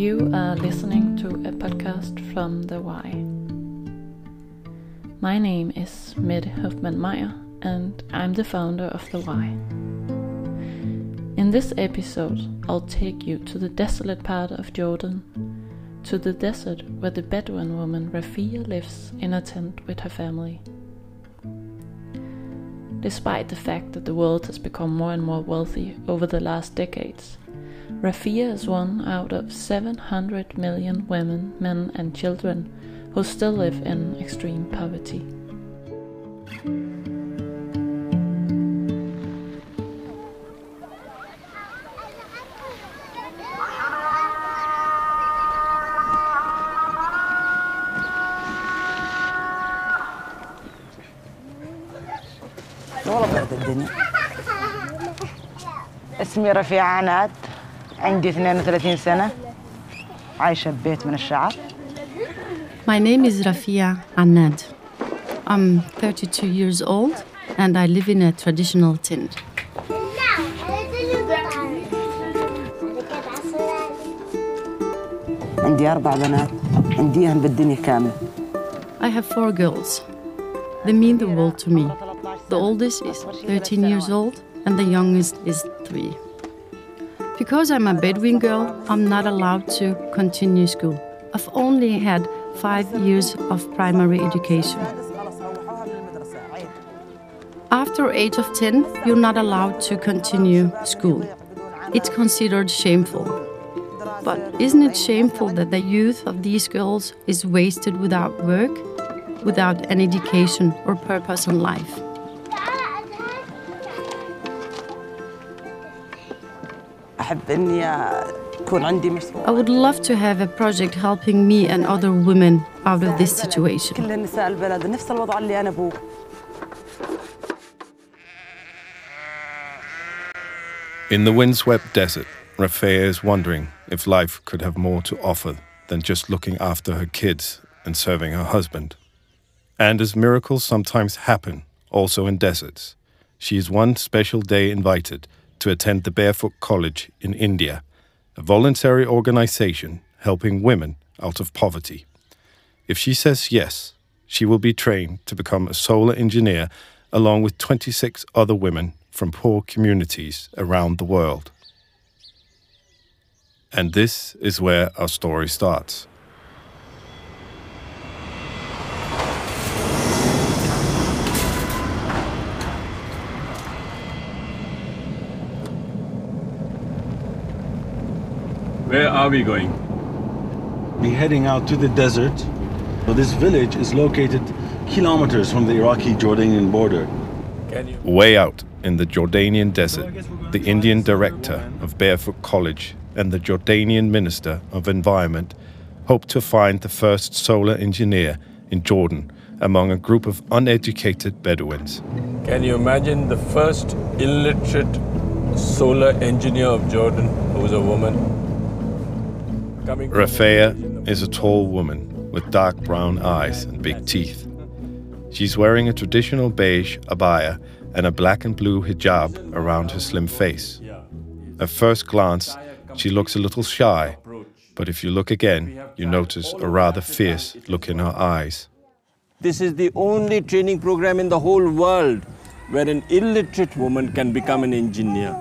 You are listening to a podcast from The Why. My name is Mette Hoffmann Meyer, and I'm the founder of The Why. In this episode, I'll take you to the desolate part of Jordan, to the desert where the Bedouin woman Rafea lives in a tent with her family. Despite the fact that the world has become more and more wealthy over the last decades, Rafea is one out of 700 million women, men, and children who still live in extreme poverty. اسمي رفيعة عناد عندي 32 سنة عايشة ببيت من الشعر My name is Rafea Anad. I'm 32 years old and I live in a traditional tent. عندي أربع بنات عندي بالدنيا كامل. I have four girls. They mean the world to me. The oldest is 13 years old and the youngest is 3. Because I'm a Bedouin girl, I'm not allowed to continue school. I've only had 5 years of primary education. After age of 10, you're not allowed to continue school. It's considered shameful. But isn't it shameful that the youth of these girls is wasted without work, without an education or purpose in life? I would love to have a project helping me and other women out of this situation. In the windswept desert, Rafea is wondering if life could have more to offer than just looking after her kids and serving her husband. And as miracles sometimes happen, also in deserts, she is one special day invited – to attend the Barefoot College in India, a voluntary organization helping women out of poverty. If she says yes, she will be trained to become a solar engineer along with 26 other women from poor communities around the world. And this is where our story starts. Where are we going? We're heading out to the desert. So this village is located kilometers from the Iraqi-Jordanian border. Can you? Way out in the Jordanian desert, the Indian director of Barefoot College and the Jordanian minister of environment hope to find the first solar engineer in Jordan among a group of uneducated Bedouins. Can you imagine the first illiterate solar engineer of Jordan who was a woman? Rafea is a tall woman with dark brown eyes and big teeth. She's wearing a traditional beige abaya and a black and blue hijab around her slim face. At first glance, she looks a little shy, but if you look again, you notice a rather fierce look in her eyes. This is the only training program in the whole world where an illiterate woman can become an engineer.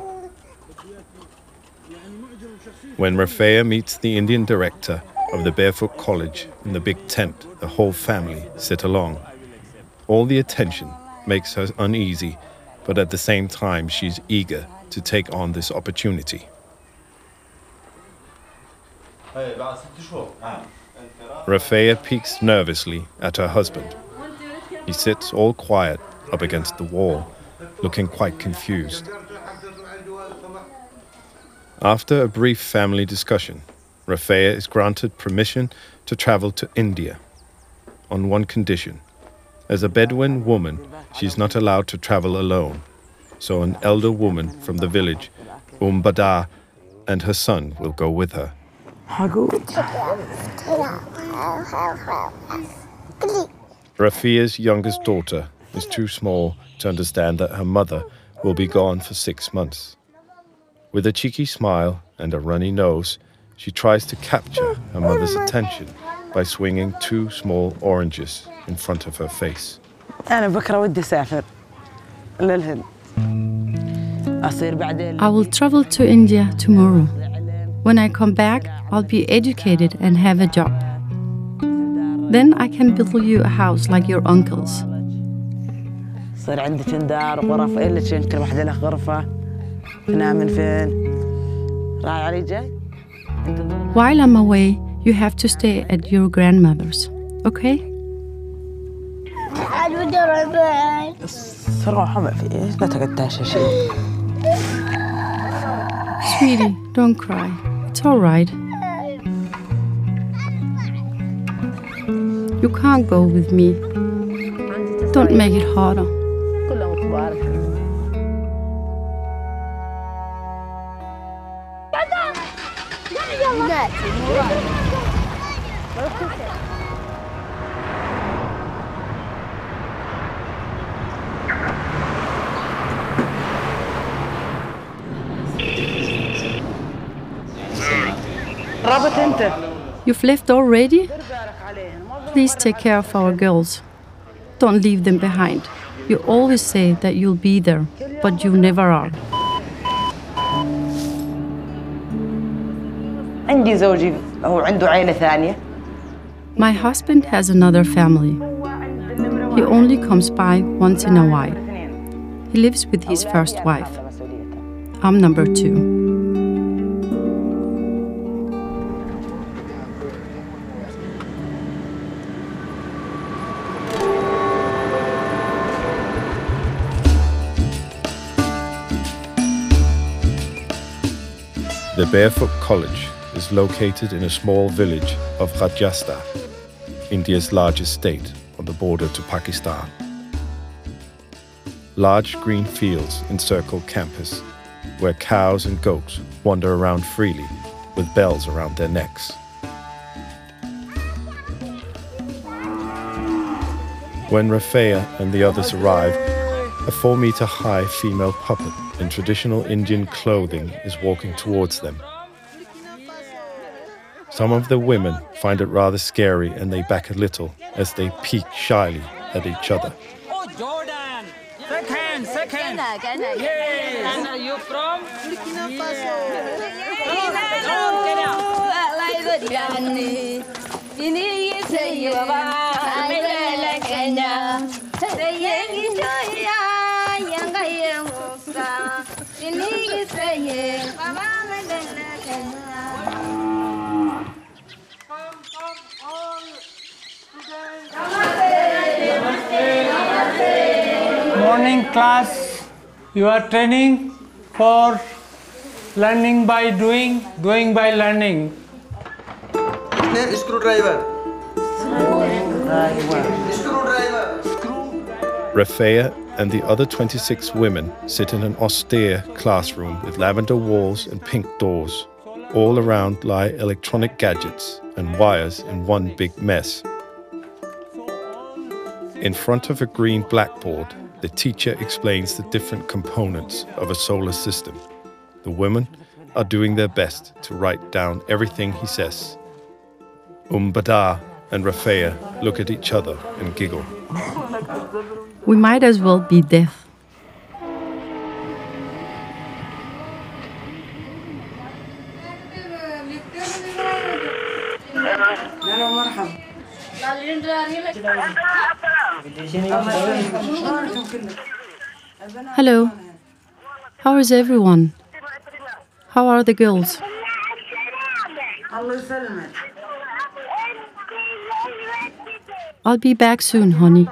When Rafea meets the Indian director of the Barefoot College in the big tent, the whole family sit along. All the attention makes her uneasy, but at the same time, she's eager to take on this opportunity. Rafea peeks nervously at her husband. He sits all quiet up against the wall, looking quite confused. After a brief family discussion, Rafea is granted permission to travel to India on one condition. As a Bedouin woman, she is not allowed to travel alone, so an elder woman from the village, Umbada, and her son will go with her. Rafea's youngest daughter is too small to understand that her mother will be gone for six months. With a cheeky smile and a runny nose, she tries to capture oh, her oh mother's attention by swinging two small oranges in front of her face. I will travel to India tomorrow. When I come back, I'll be educated and have a job. Then I can build you a house like your uncle's. صير عندك دار وغرف إيه اللي كل واحدة له غرفة ننام فين راعي علي جاي أنت ضرب While I'm away, you have to stay at your grandmother's. Okay? صراحة ما في إيش لا تقعد تعشى شيء Sweetie, don't cry. It's all right. You can't go with me. Don't make it harder. You've left already? Please take care of our girls. Don't leave them behind. You always say that you'll be there, but you never are. My husband has another family. He only comes by once in a while. He lives with his first wife. I'm number two. Barefoot College is located in a small village of Rajasthan, India's largest state on the border to Pakistan. Large green fields encircle campus, where cows and goats wander around freely with bells around their necks. When Rafea and the others arrive, a four meter high female puppet in traditional Indian clothing is walking towards them. Some of the women find it rather scary and they back a little as they peek shyly at each other. Oh, Jordan! Second, second. Yes. And are you from? Morning class, you are training for learning by doing, doing by learning. name screwdriver. Screwdriver. Screw. Rafea and the other 26 women sit in an austere classroom with lavender walls and pink doors. All around lie electronic gadgets and wires in one big mess. In front of a green blackboard, the teacher explains the different components of a solar system. The women are doing their best to write down everything he says. Umbada and Rafea look at each other and giggle. We might as well be deaf. Hello. How is everyone? How are the girls? I'll be back soon, honey.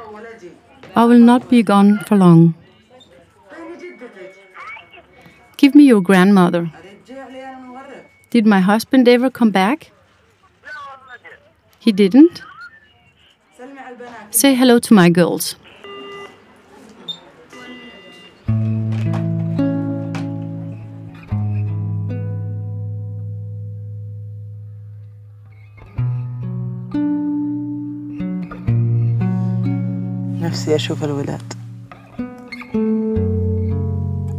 I will not be gone for long. Give me your grandmother. Did my husband ever come back? He didn't? Say hello to my girls. نفسي أشوف الولاد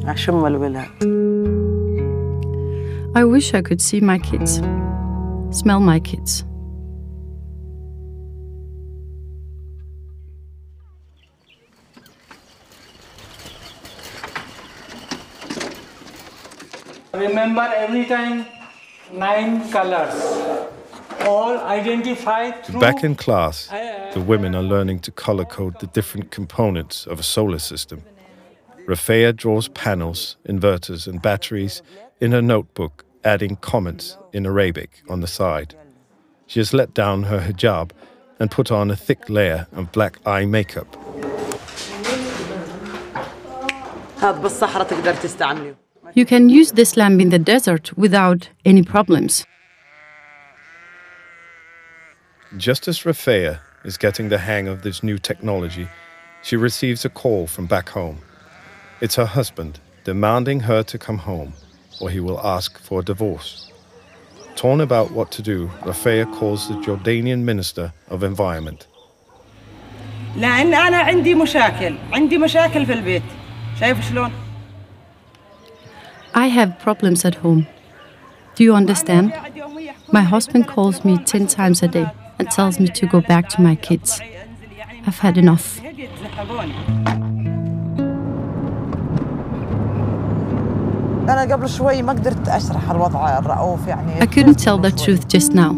أشم الولاد I wish I could see my kids. smell my kids. Remember every time nine colors, all identified through. Back in class, uh, the women are learning to color code the different components of a solar system. Rafea draws panels, inverters, and batteries in her notebook, adding comments in Arabic on the side. She has let down her hijab and put on a thick layer of black eye makeup. هذا بالصحراء تقدر تستعمله You can use this lamp in the desert without any problems. Just as Rafea is getting the hang of this new technology, she receives a call from back home. It's her husband demanding her to come home, or he will ask for a divorce. Torn about what to do, Rafea calls the Jordanian Minister of Environment. لان انا عندي مشاكل عندي مشاكل في البيت شايف شلون I have problems at home. Do you understand? My husband calls me 10 times a day and tells me to go back to my kids. I've had enough. I couldn't tell the truth just now.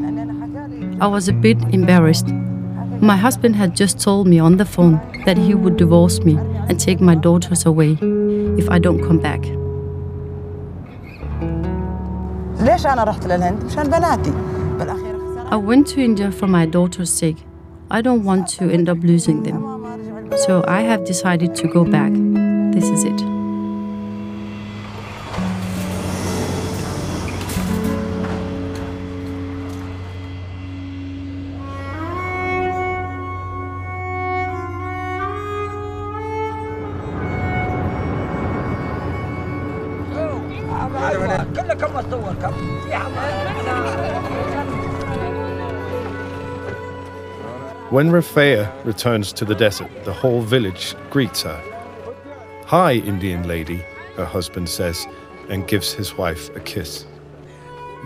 I was a bit embarrassed. My husband had just told me on the phone that he would divorce me and take my daughters away if I don't come back. ليش انا رحت للهند مشان بناتي بالاخير I went to India for my daughter's sake. I don't want to end up losing them. So I have decided to go back. This is it. كلكم مصور كم When Rafea returns to the desert, the whole village greets her. Hi, Indian lady, her husband says, and gives his wife a kiss.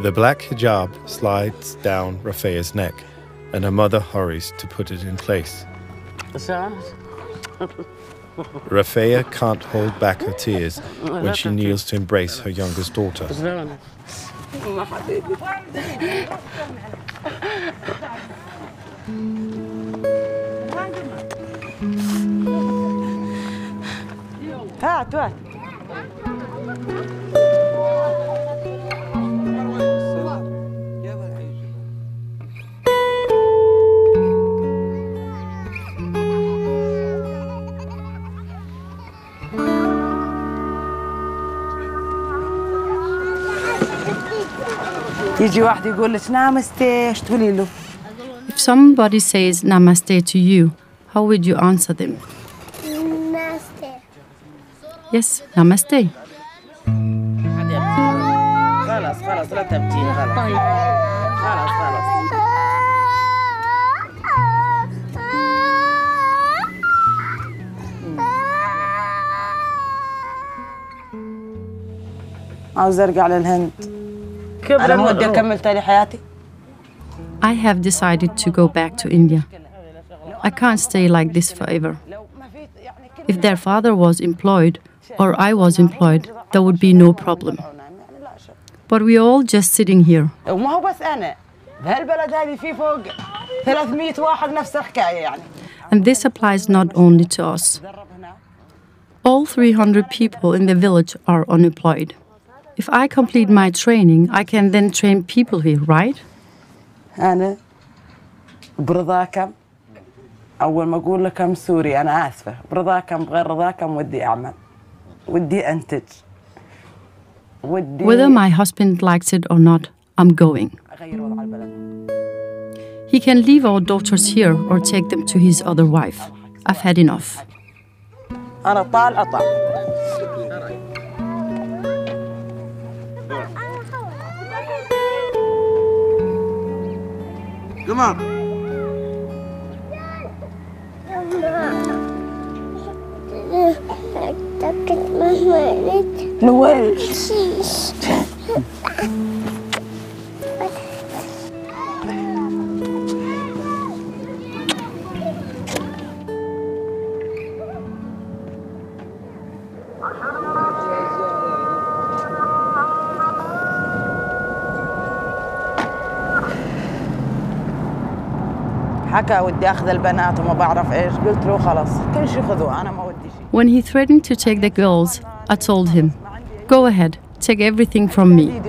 The black hijab slides down Rafea's neck, and her mother hurries to put it in place. Rafea can't hold back her tears when she kneels to embrace her youngest daughter. يجي واحد يقول لك نامستي ايش تقولي له؟ If somebody says namaste to you, how would you answer them? Yes, namaste. خلاص خلاص لا تبكين خلاص خلاص خلاص عاوز ارجع للهند انا مو ودي اكمل تاني حياتي I have decided to go back to India. I can't stay like this forever. If their father was employed or I was employed, there would be no problem. But we're all just sitting here. وما هو بس انا بهالبلد هذه في فوق 300 واحد نفس الحكايه يعني And this applies not only to us. All 300 people in the village are unemployed. If I complete my training, I can then train people here, right? انا برضاكم اول ما اقول لكم سوري انا اسفه برضاكم بغير رضاكم ودي اعمل ودي انتج ودي Whether my husband likes it or not, I'm going. اغير وضع البلد He can leave our daughters here or take them to his other wife. I've had enough. انا طال 干嘛？妈妈，嗯，这个妈妈，你，你喂，When he threatened to take the girls, I told him, Go ahead, take everything from me.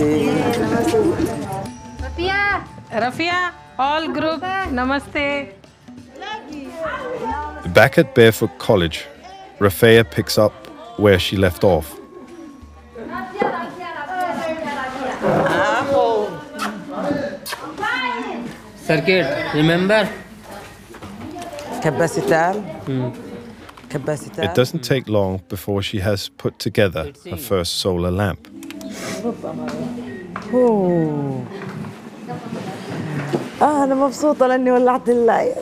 Namaste. Rafea. Rafea, all group, namaste. Back at Barefoot College, Rafea picks up where she left off. Circuit, remember? Hmm. It doesn't take long before she has put together her first solar lamp. أوه. آه أنا مبسوطة لأني ولعت اللايت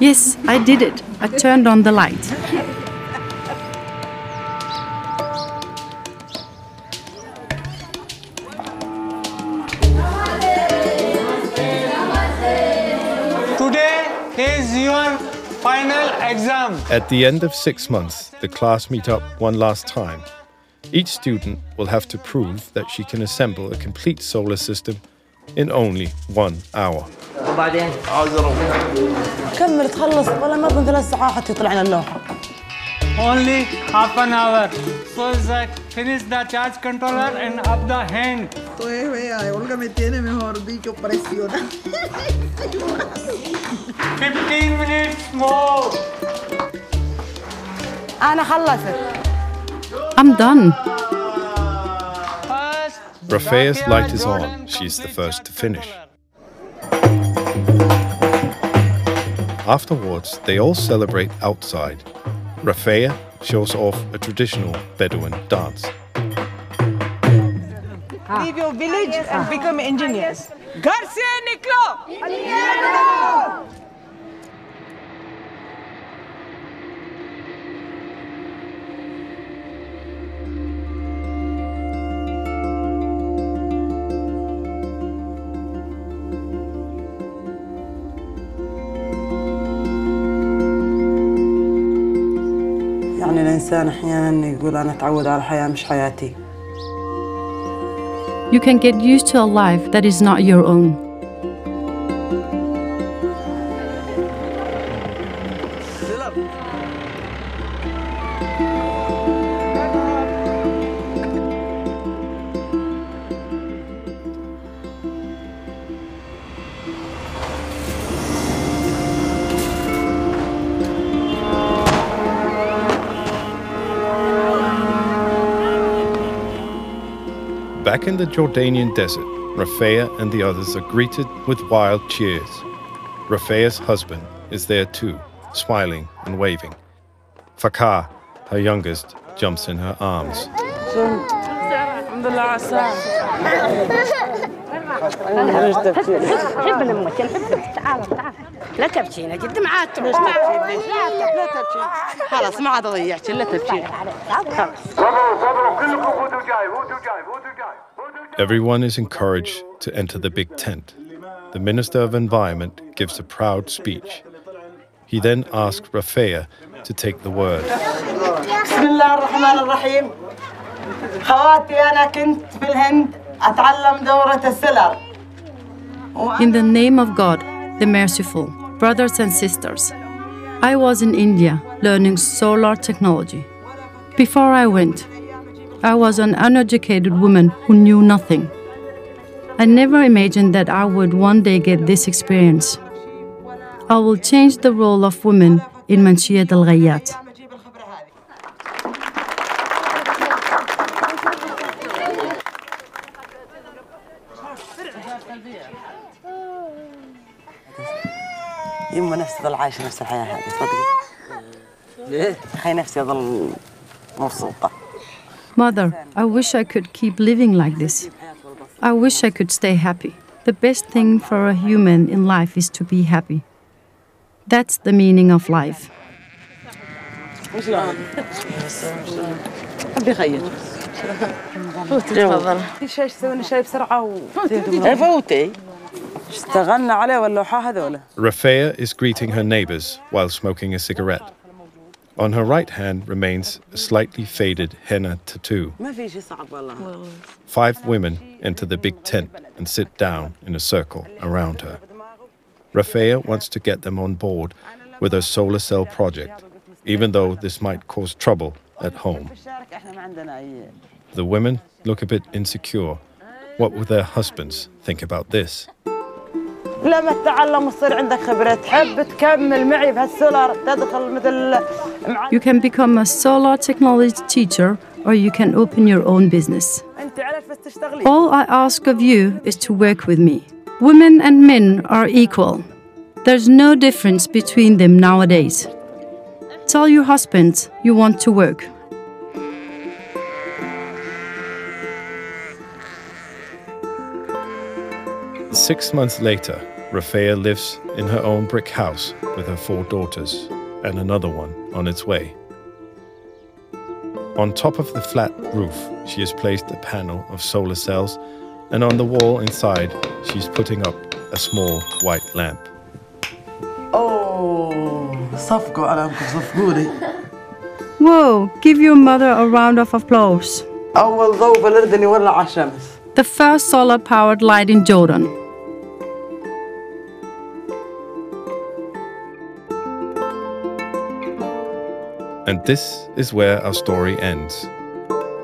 Yes, I did it. I turned on the light. Today is your final exam. At the end of six months, the class meet up one last time. Each student will have to prove that she can assemble a complete solar system in only one hour. وبعدين كمل تخلص ولا ما أظن ثلاث ساعات حتى يطلعنا اللوحة Only half an hour. So Zach, finish the charge controller and up the hand. Pues vea, Olga me tiene mejor dicho presiona. 15 minutes more. أنا خلصت I'm done. First, Rafea's light is on. She's the first to finish. Afterwards, they all celebrate outside. Rafea shows off a traditional Bedouin dance. Leave your village and become engineers. Garcia Niklo! الإنسان أحيانا يقول أنا أتعود على حياة مش حياتي You can get used to a life that is not your own. Back in the Jordanian desert, Rafea and the others are greeted with wild cheers. Rafea's husband is there too, smiling and waving. Fakar, her youngest, jumps in her arms. حب امك نحبك تعال تعال لا تبكينا جد ما عاد تروح ما لا تبكي خلاص ما عاد أضيعك لا تبكي Everyone is encouraged to enter the big tent. The Minister of Environment gives a proud speech. He then asks Rafea to take the word. بسم الله الرحمن الرحيم خواتي أنا كنت في الهند أتعلم دورة السلر in the name of God, the merciful, brothers and sisters, I was in India learning solar technology. Before I went, I was an uneducated woman who knew nothing. I never imagined that I would one day get this experience. I will change the role of women in Manshiyat al Ghayat. يما نفسي ظل عايشة نفس الحياة هذه صدقي ليه؟ خي نفسي أظل مبسوطة Mother, I wish I could keep living like this. I wish I could stay happy. The best thing for a human in life is to be happy. That's the meaning of life. خير فوتي تفضل تسوين شاي بسرعة و فوتي Rafea is greeting her neighbors while smoking a cigarette. On her right hand remains a slightly faded henna tattoo. Five women enter the big tent and sit down in a circle around her. Rafea wants to get them on board with her solar cell project, even though this might cause trouble at home. The women look a bit insecure What will their husbands think about this? لما تتعلم وتصير عندك خبره تحب تكمل معي بهالسولار تدخل مثل مع You can become a solar technology teacher or you can open your own business. انت علاش بس تشتغلي All I ask of you is to work with me. Women and men are equal. There's no difference between them nowadays. Tell your husbands you want to work. Six months later, Rafea lives in her own brick house with her four daughters and another one on its way. On top of the flat roof, she has placed a panel of solar cells, and on the wall inside, she's putting up a small white lamp. اوه صفقوا على امكم صفقوا لي Whoa, give your mother a round of applause. اول ضوء في الاردن يولع على الشمس The first solar powered light in Jordan. And this is where our story ends.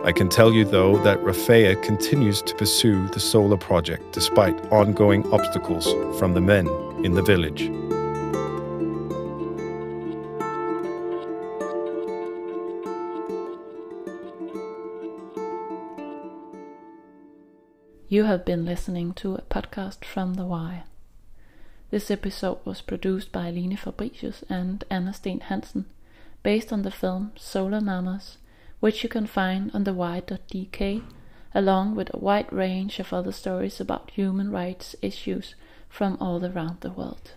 I can tell you, though, that Rafea continues to pursue the solar project despite ongoing obstacles from the men in the village. You have been listening to a podcast from The Why. This episode was produced by Line Fabricius and Anna Steen Hansen, based on the film Solar Mamas, which you can find on thewhy.dk, along with a wide range of other stories about human rights issues from all around the world.